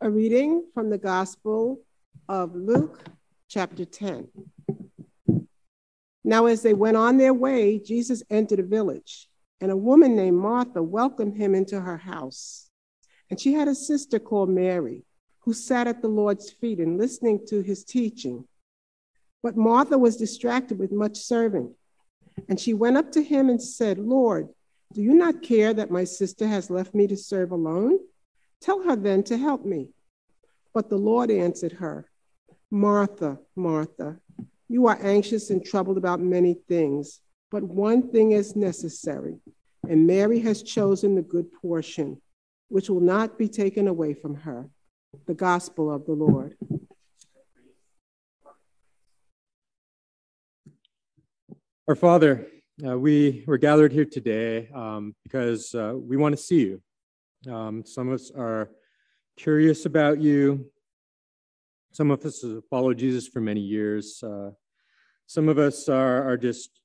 A reading from the Gospel of Luke, chapter 10. Now, as they went on their way, Jesus entered a village, and a woman named Martha welcomed him into her house. And she had a sister called Mary, who sat at the Lord's feet and listening to his teaching. But Martha was distracted with much serving. And she went up to him and said, Lord, do you not care that my sister has left me to serve alone? Tell her then to help me. But the Lord answered her, Martha, Martha, you are anxious and troubled about many things, but one thing is necessary, and Mary has chosen the good portion, which will not be taken away from her. The gospel of the Lord. Our Father, uh, we were gathered here today um, because uh, we want to see you. Um, some of us are curious about you. Some of us have followed Jesus for many years. Uh, some of us are, are just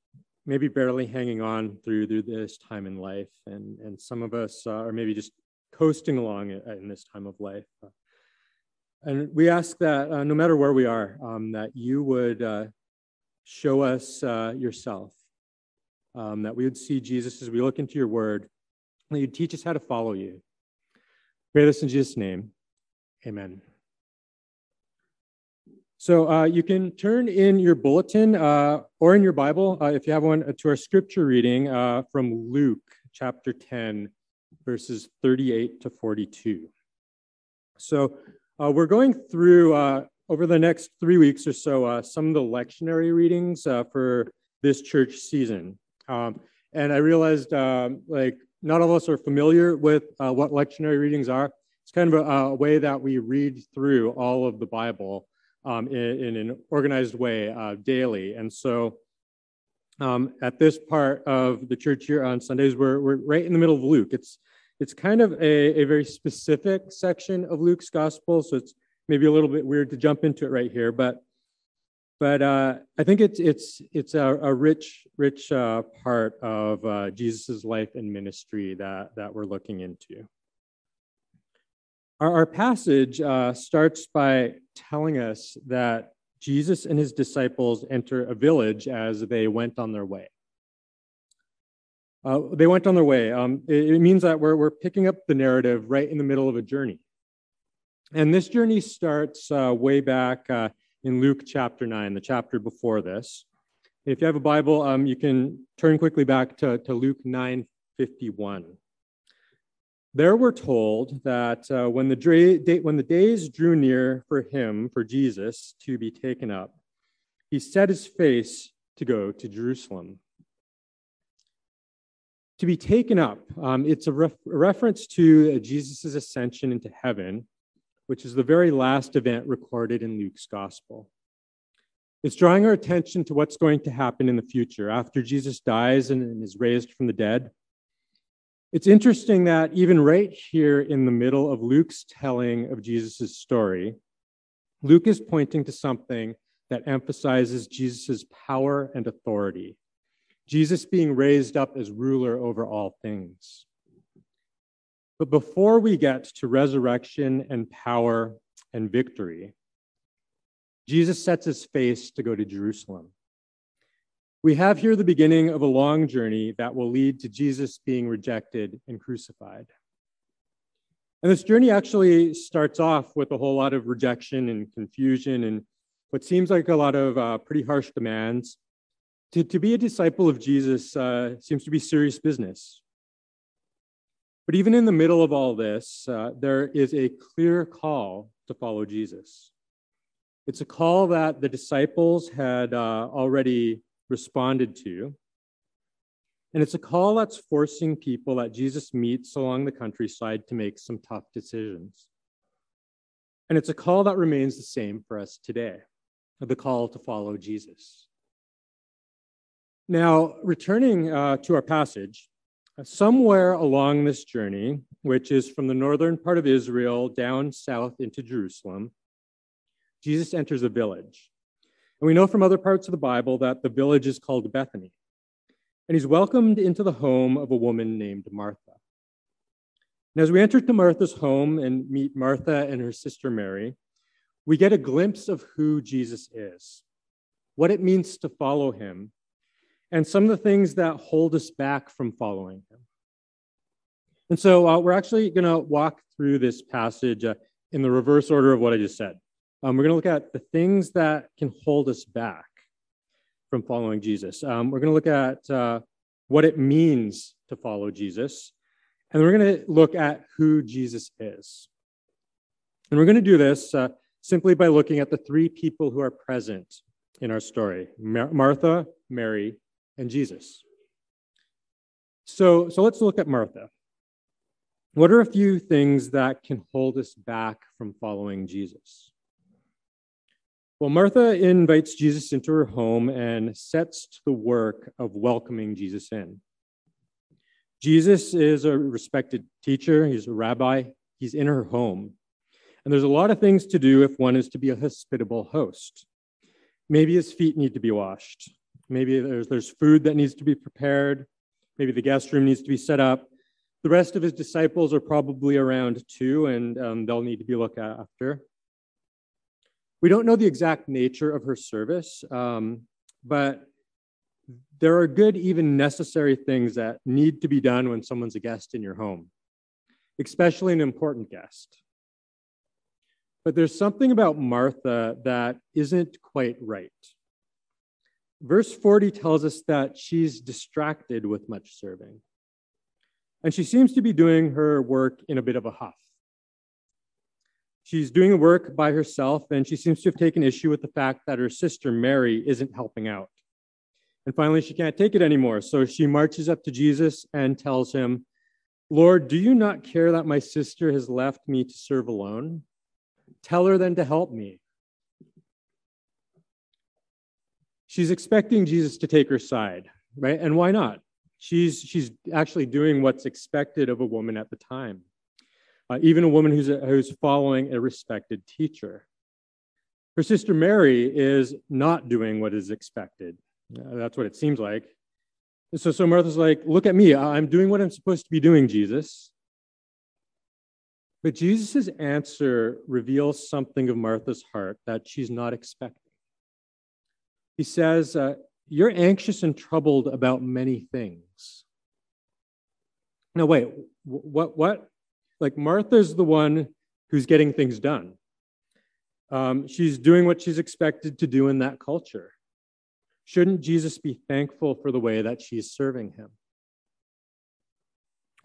maybe barely hanging on through, through this time in life, and, and some of us are maybe just coasting along in this time of life. And we ask that uh, no matter where we are, um, that you would uh, show us uh, yourself, um, that we would see Jesus as we look into your word, that you'd teach us how to follow you. Pray this in Jesus' name. Amen. So uh, you can turn in your bulletin uh, or in your Bible, uh, if you have one, uh, to our scripture reading uh, from Luke chapter 10, verses 38 to 42. So uh, we're going through over the next three weeks or so some of the lectionary readings for this church season. Um, and I realized um, like not all of us are familiar with uh, what lectionary readings are. It's kind of a, a, way that we read through all of the Bible um, in, in, an organized way uh, daily. And so um, at this part of the church here on Sundays, we're, we're right in the middle of Luke. It's, it's kind of a, a very specific section of Luke's gospel, so it's maybe a little bit weird to jump into it right here, but but uh, I think it's it's it's a, a rich rich uh, part of uh, Jesus's life and ministry that that we're looking into. Our, our passage uh, starts by telling us that Jesus and his disciples enter a village as they went on their way. Uh, they went on their way. Um, it, it means that we're, we're picking up the narrative right in the middle of a journey. And this journey starts uh, way back in Luke chapter 9, the chapter before this. If you have a Bible, um, you can turn quickly back to, to Luke 9 51. There we're told that uh, when, the day, when the days drew near for him, for Jesus, to be taken up, he set his face to go to Jerusalem. To be taken up, um, it's a, ref- a reference to uh, Jesus' ascension into heaven which is the very last event recorded in Luke's gospel. It's drawing our attention to what's going to happen in the future after Jesus dies and is raised from the dead. It's interesting that even right here in the middle of Luke's telling of Jesus' story, Luke is pointing to something that emphasizes Jesus' power and authority, Jesus being raised up as ruler over all things. But before we get to resurrection and power and victory, Jesus sets his face to go to Jerusalem. We have here the beginning of a long journey that will lead to Jesus being rejected and crucified. And this journey actually starts off with a whole lot of rejection and confusion and what seems like a lot of uh, pretty harsh demands. To, to be a disciple of Jesus uh, seems to be serious business. But even in the middle of all this, uh, there is a clear call to follow Jesus. It's a call that the disciples had uh, already responded to. And it's a call that's forcing people that Jesus meets along the countryside to make some tough decisions. And it's a call that remains the same for us today the call to follow Jesus. Now, returning uh, to our passage, Uh, somewhere along this journey, which is from the northern part of Israel down south into Jerusalem, Jesus enters a village. And we know from other parts of the Bible that the village is called Bethany. And he's welcomed into the home of a woman named Martha. And as we enter to Martha's home and meet Martha and her sister Mary, we get a glimpse of who Jesus is, what it means to follow him, and some of the things that hold us back from following him. And so uh, we're actually going to walk through this passage uh, in the reverse order of what I just said. Um, we're going to look at the things that can hold us back from following Jesus. Um, we're going to look at uh, what it means to follow Jesus, and we're going to look at who Jesus is. And we're going to do this uh, simply by looking at the three people who are present in our story Mar- Martha, Mary, and Jesus. So, so let's look at Martha. What are a few things that can hold us back from following Jesus? Well, Martha invites Jesus into her home and sets to the work of welcoming Jesus in. Jesus is a respected teacher, he's a rabbi, he's in her home. And there's a lot of things to do if one is to be a hospitable host. Maybe his feet need to be washed. Maybe there's, there's food that needs to be prepared. Maybe the guest room needs to be set up. The rest of his disciples are probably around too, and um, they'll need to be looked after. We don't know the exact nature of her service, um, but there are good, even necessary things that need to be done when someone's a guest in your home, especially an important guest. But there's something about Martha that isn't quite right. Verse 40 tells us that she's distracted with much serving. And she seems to be doing her work in a bit of a huff. She's doing the work by herself, and she seems to have taken issue with the fact that her sister Mary isn't helping out. And finally, she can't take it anymore. So she marches up to Jesus and tells him, Lord, do you not care that my sister has left me to serve alone? Tell her then to help me. She's expecting Jesus to take her side, right? And why not? She's, she's actually doing what's expected of a woman at the time, uh, even a woman who's, a, who's following a respected teacher. Her sister Mary is not doing what is expected. Uh, that's what it seems like. So, so Martha's like, Look at me. I'm doing what I'm supposed to be doing, Jesus. But Jesus' answer reveals something of Martha's heart that she's not expecting. He says, uh, You're anxious and troubled about many things. Now, wait, what? What? Like, Martha's the one who's getting things done. Um, she's doing what she's expected to do in that culture. Shouldn't Jesus be thankful for the way that she's serving him?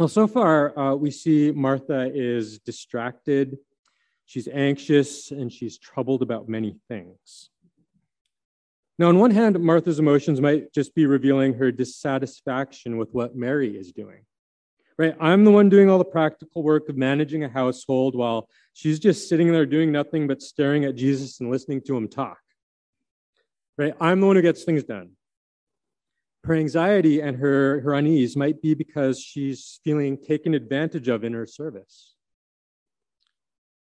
Well, so far, uh, we see Martha is distracted, she's anxious, and she's troubled about many things. Now, on one hand, Martha's emotions might just be revealing her dissatisfaction with what Mary is doing. Right? I'm the one doing all the practical work of managing a household while she's just sitting there doing nothing but staring at Jesus and listening to him talk right? I'm the one who gets things done. Her anxiety and her, her unease might be because she's feeling taken advantage of in her service.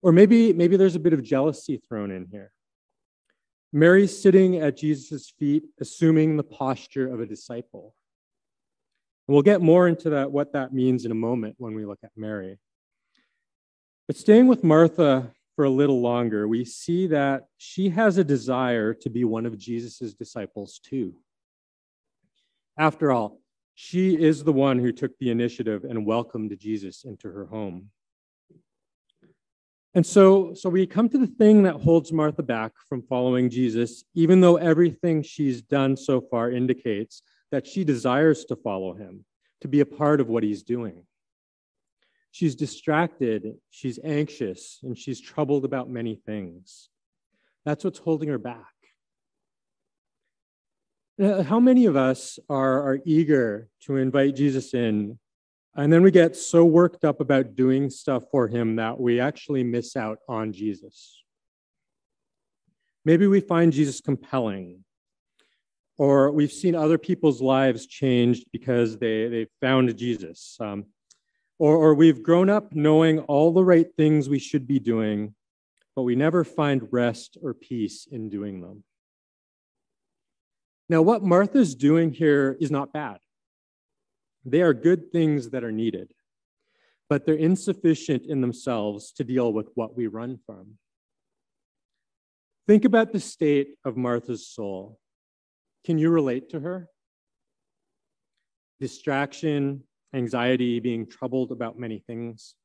Or maybe, maybe there's a bit of jealousy thrown in here. Mary's sitting at Jesus' feet, assuming the posture of a disciple. And we'll get more into that, what that means in a moment when we look at Mary. But staying with Martha for a little longer, we see that she has a desire to be one of Jesus' disciples too. After all, she is the one who took the initiative and welcomed Jesus into her home. And so, so we come to the thing that holds Martha back from following Jesus, even though everything she's done so far indicates that she desires to follow him, to be a part of what he's doing. She's distracted, she's anxious, and she's troubled about many things. That's what's holding her back. Uh, how many of us are, are eager to invite Jesus in, and then we get so worked up about doing stuff for him that we actually miss out on Jesus? Maybe we find Jesus compelling, or we've seen other people's lives changed because they, they found Jesus. Um, or, or we've grown up knowing all the right things we should be doing, but we never find rest or peace in doing them. Now, what Martha's doing here is not bad. They are good things that are needed. but they're insufficient in themselves to deal with what we run from. Think about the state of Martha's soul. Can you relate to her? Distraction, anxiety, being troubled about many things.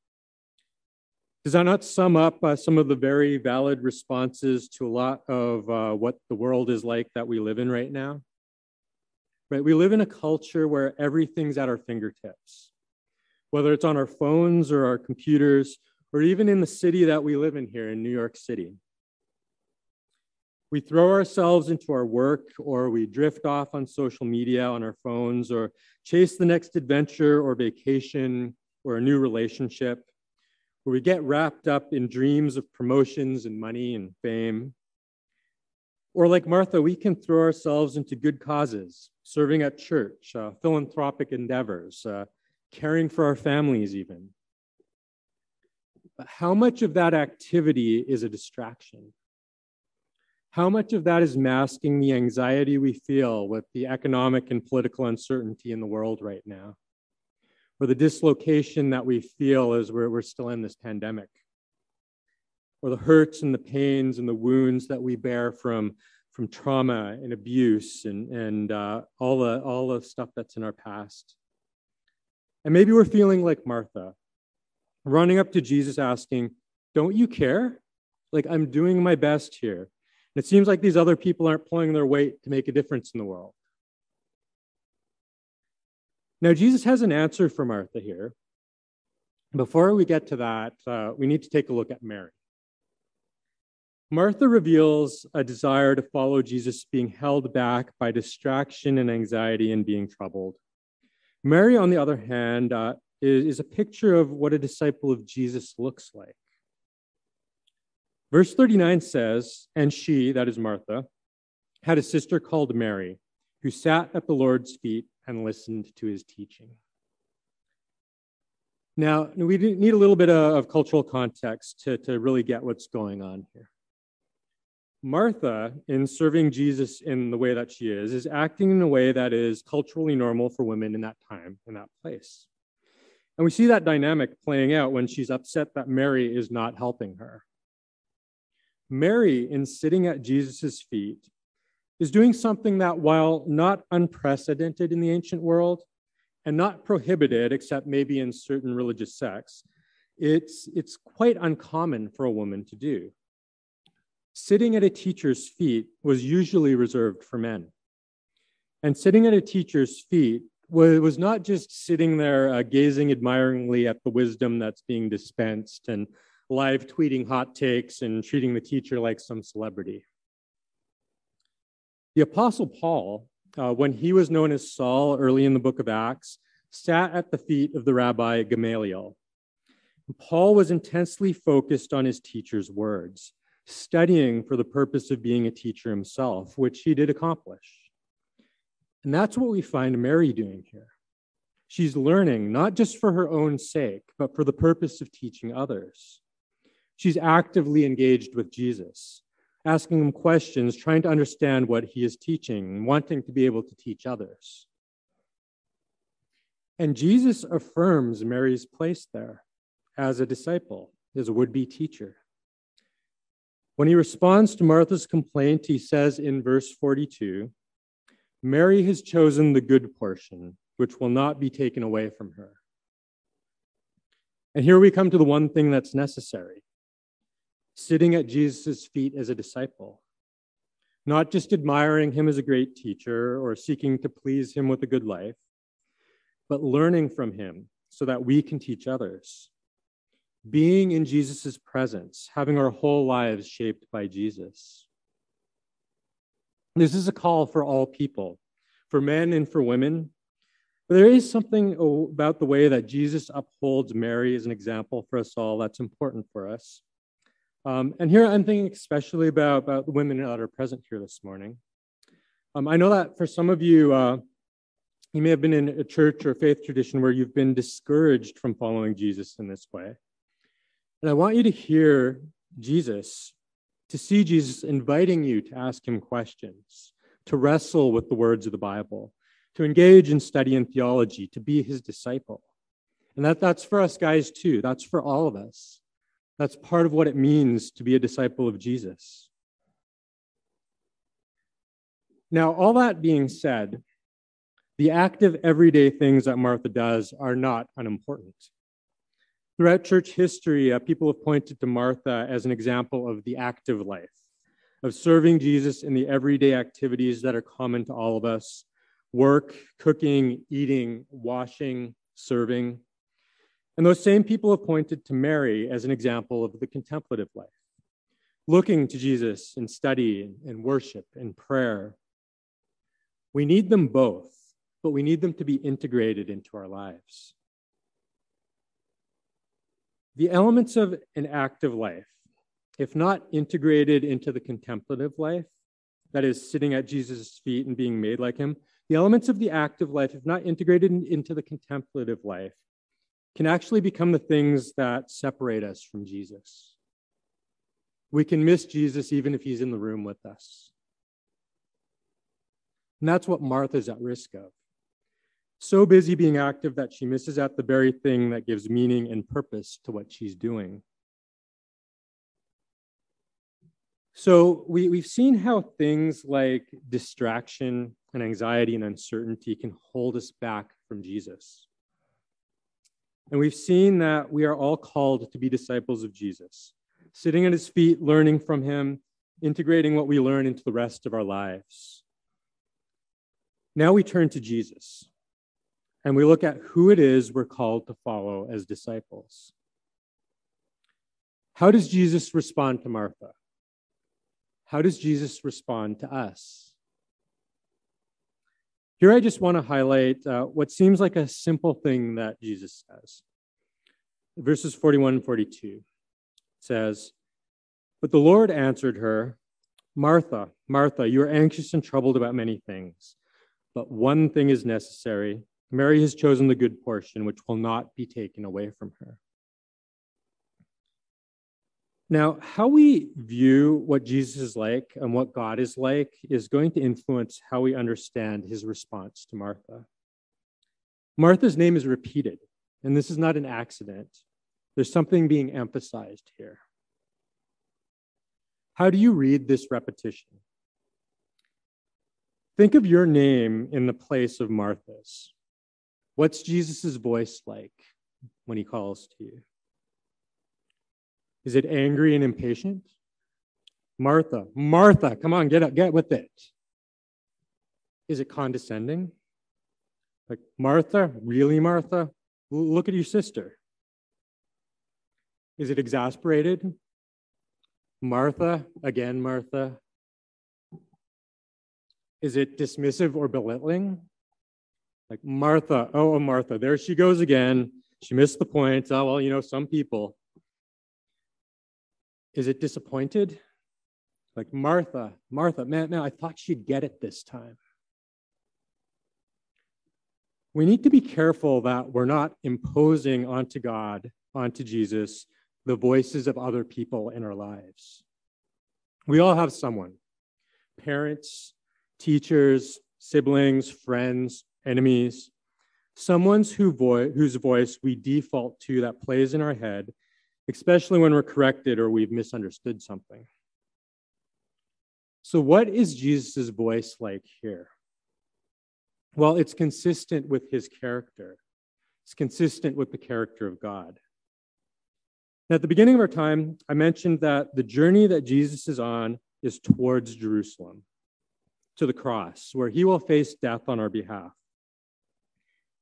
Does that not sum up uh, some of the very valid responses to a lot of uh, what the world is like that we live in right now? Right, we live in a culture where everything's at our fingertips, whether it's on our phones or our computers, or even in the city that we live in here in New York City. We throw ourselves into our work, or we drift off on social media on our phones, or chase the next adventure or vacation or a new relationship where we get wrapped up in dreams of promotions and money and fame. Or, like Martha, we can throw ourselves into good causes, serving at church, uh, philanthropic endeavors, uh, caring for our families, even. But how much of that activity is a distraction? How much of that is masking the anxiety we feel with the economic and political uncertainty in the world right now? or the dislocation that we feel as we're, we're still in this pandemic, or the hurts and the pains and the wounds that we bear from, from trauma and abuse and, and uh, all, the, all the stuff that's in our past. And maybe we're feeling like Martha, running up to Jesus asking, Don't you care? Like, I'm doing my best here. And it seems like these other people aren't pulling their weight to make a difference in the world. Now, Jesus has an answer for Martha here. Before we get to that, uh, we need to take a look at Mary. Martha reveals a desire to follow Jesus being held back by distraction and anxiety and being troubled. Mary, on the other hand, uh, is, is a picture of what a disciple of Jesus looks like. Verse 39 says, And she, that is Martha, had a sister called Mary, who sat at the Lord's feet and listened to his teaching. Now, we need a little bit of cultural context to, to really get what's going on here. Martha, in serving Jesus in the way that she is, is acting in a way that is culturally normal for women in that time, in that place. And we see that dynamic playing out when she's upset that Mary is not helping her. Mary, in sitting at Jesus' feet, is doing something that, while not unprecedented in the ancient world and not prohibited, except maybe in certain religious sects, it's, it's quite uncommon for a woman to do. Sitting at a teacher's feet was usually reserved for men. And sitting at a teacher's feet was, was not just sitting there uh, gazing admiringly at the wisdom that's being dispensed and live tweeting hot takes and treating the teacher like some celebrity. The Apostle Paul, uh, when he was known as Saul early in the book of Acts, sat at the feet of the rabbi Gamaliel. Paul was intensely focused on his teacher's words, studying for the purpose of being a teacher himself, which he did accomplish. And that's what we find Mary doing here. She's learning not just for her own sake, but for the purpose of teaching others. She's actively engaged with Jesus, asking him questions, trying to understand what he is teaching, wanting to be able to teach others. And Jesus affirms Mary's place there as a disciple, as a would be teacher. When he responds to Martha's complaint, he says in verse 42 Mary has chosen the good portion, which will not be taken away from her. And here we come to the one thing that's necessary sitting at Jesus' feet as a disciple, not just admiring him as a great teacher or seeking to please him with a good life, but learning from him so that we can teach others. Being in Jesus' presence, having our whole lives shaped by Jesus. This is a call for all people, for men and for women. But there is something about the way that Jesus upholds Mary as an example for us all that's important for us. Um, and here I'm thinking especially about, about the women that are present here this morning. Um, I know that for some of you, uh, you may have been in a church or faith tradition where you've been discouraged from following Jesus in this way. And I want you to hear Jesus, to see Jesus inviting you to ask him questions, to wrestle with the words of the Bible, to engage in study and theology, to be his disciple. And that, that's for us guys too. That's for all of us. That's part of what it means to be a disciple of Jesus. Now, all that being said, the active everyday things that Martha does are not unimportant. Throughout church history, uh, people have pointed to Martha as an example of the active life, of serving Jesus in the everyday activities that are common to all of us work, cooking, eating, washing, serving. And those same people have pointed to Mary as an example of the contemplative life, looking to Jesus in study and worship and prayer. We need them both, but we need them to be integrated into our lives. The elements of an active life, if not integrated into the contemplative life, that is, sitting at Jesus' feet and being made like him, the elements of the active life, if not integrated in, into the contemplative life, can actually become the things that separate us from Jesus. We can miss Jesus even if he's in the room with us. And that's what Martha's at risk of. So busy being active that she misses out the very thing that gives meaning and purpose to what she's doing. So we, we've seen how things like distraction and anxiety and uncertainty can hold us back from Jesus. And we've seen that we are all called to be disciples of Jesus, sitting at his feet, learning from him, integrating what we learn into the rest of our lives. Now we turn to Jesus and we look at who it is we're called to follow as disciples. How does Jesus respond to Martha? How does Jesus respond to us? Here, I just want to highlight uh, what seems like a simple thing that Jesus says. Verses 41 and 42 says, But the Lord answered her, Martha, Martha, you are anxious and troubled about many things, but one thing is necessary. Mary has chosen the good portion, which will not be taken away from her. Now, how we view what Jesus is like and what God is like is going to influence how we understand his response to Martha. Martha's name is repeated, and this is not an accident. There's something being emphasized here. How do you read this repetition? Think of your name in the place of Martha's. What's Jesus' voice like when he calls to you? Is it angry and impatient? Martha, Martha, come on, get up, get with it. Is it condescending? Like, Martha, really, Martha? Look at your sister. Is it exasperated? Martha, again, Martha. Is it dismissive or belittling? Like, Martha, oh, oh, Martha, there she goes again. She missed the point. Oh, well, you know, some people. Is it disappointed? Like Martha, Martha, man, man, I thought she'd get it this time. We need to be careful that we're not imposing onto God, onto Jesus, the voices of other people in our lives. We all have someone parents, teachers, siblings, friends, enemies, someone's who vo- whose voice we default to that plays in our head especially when we're corrected or we've misunderstood something. So, what is Jesus' voice like here? Well, it's consistent with his character, it's consistent with the character of God. Now, at the beginning of our time, I mentioned that the journey that Jesus is on is towards Jerusalem, to the cross, where he will face death on our behalf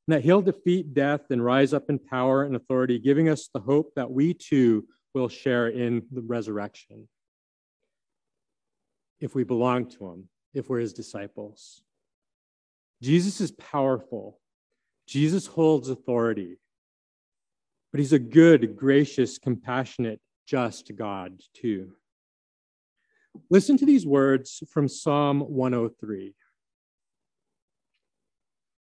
and that he'll defeat death and rise up in power and authority, giving us the hope that we too will share in the resurrection if we belong to him, if we're his disciples. Jesus is powerful, Jesus holds authority, but he's a good, gracious, compassionate, just God too. Listen to these words from Psalm 103.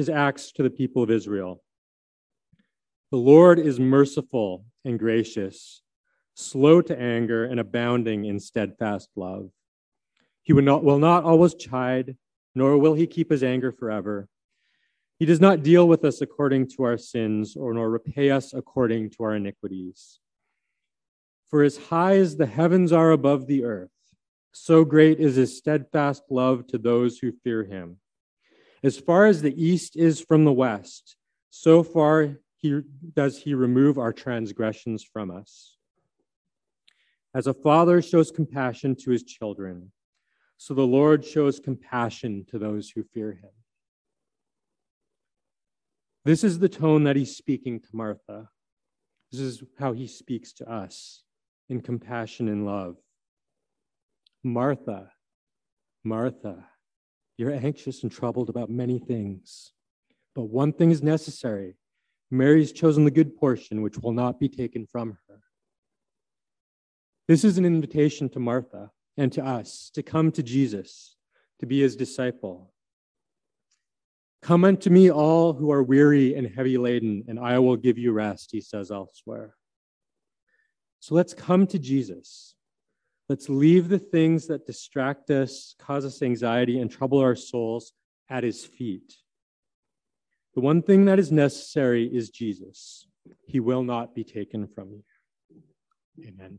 his acts to the people of Israel. The Lord is merciful and gracious, slow to anger and abounding in steadfast love. He will not, will not always chide, nor will he keep his anger forever. He does not deal with us according to our sins, or nor repay us according to our iniquities. For as high as the heavens are above the earth, so great is his steadfast love to those who fear him. As far as the east is from the west, so far he, does he remove our transgressions from us. As a father shows compassion to his children, so the Lord shows compassion to those who fear him. This is the tone that he's speaking to Martha. This is how he speaks to us in compassion and love. Martha, Martha, you're anxious and troubled about many things, but one thing is necessary. Mary's chosen the good portion, which will not be taken from her. This is an invitation to Martha and to us to come to Jesus, to be his disciple, Come unto me, all who are weary and heavy laden, and I will give you rest, he says elsewhere. So let's come to Jesus. Let's leave the things that distract us, cause us anxiety, and trouble our souls at his feet. The one thing that is necessary is Jesus. He will not be taken from you. Amen.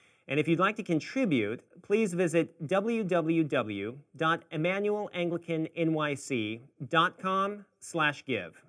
And if you'd like to contribute, please visit www.emmanuelanglicannyc.com slash give.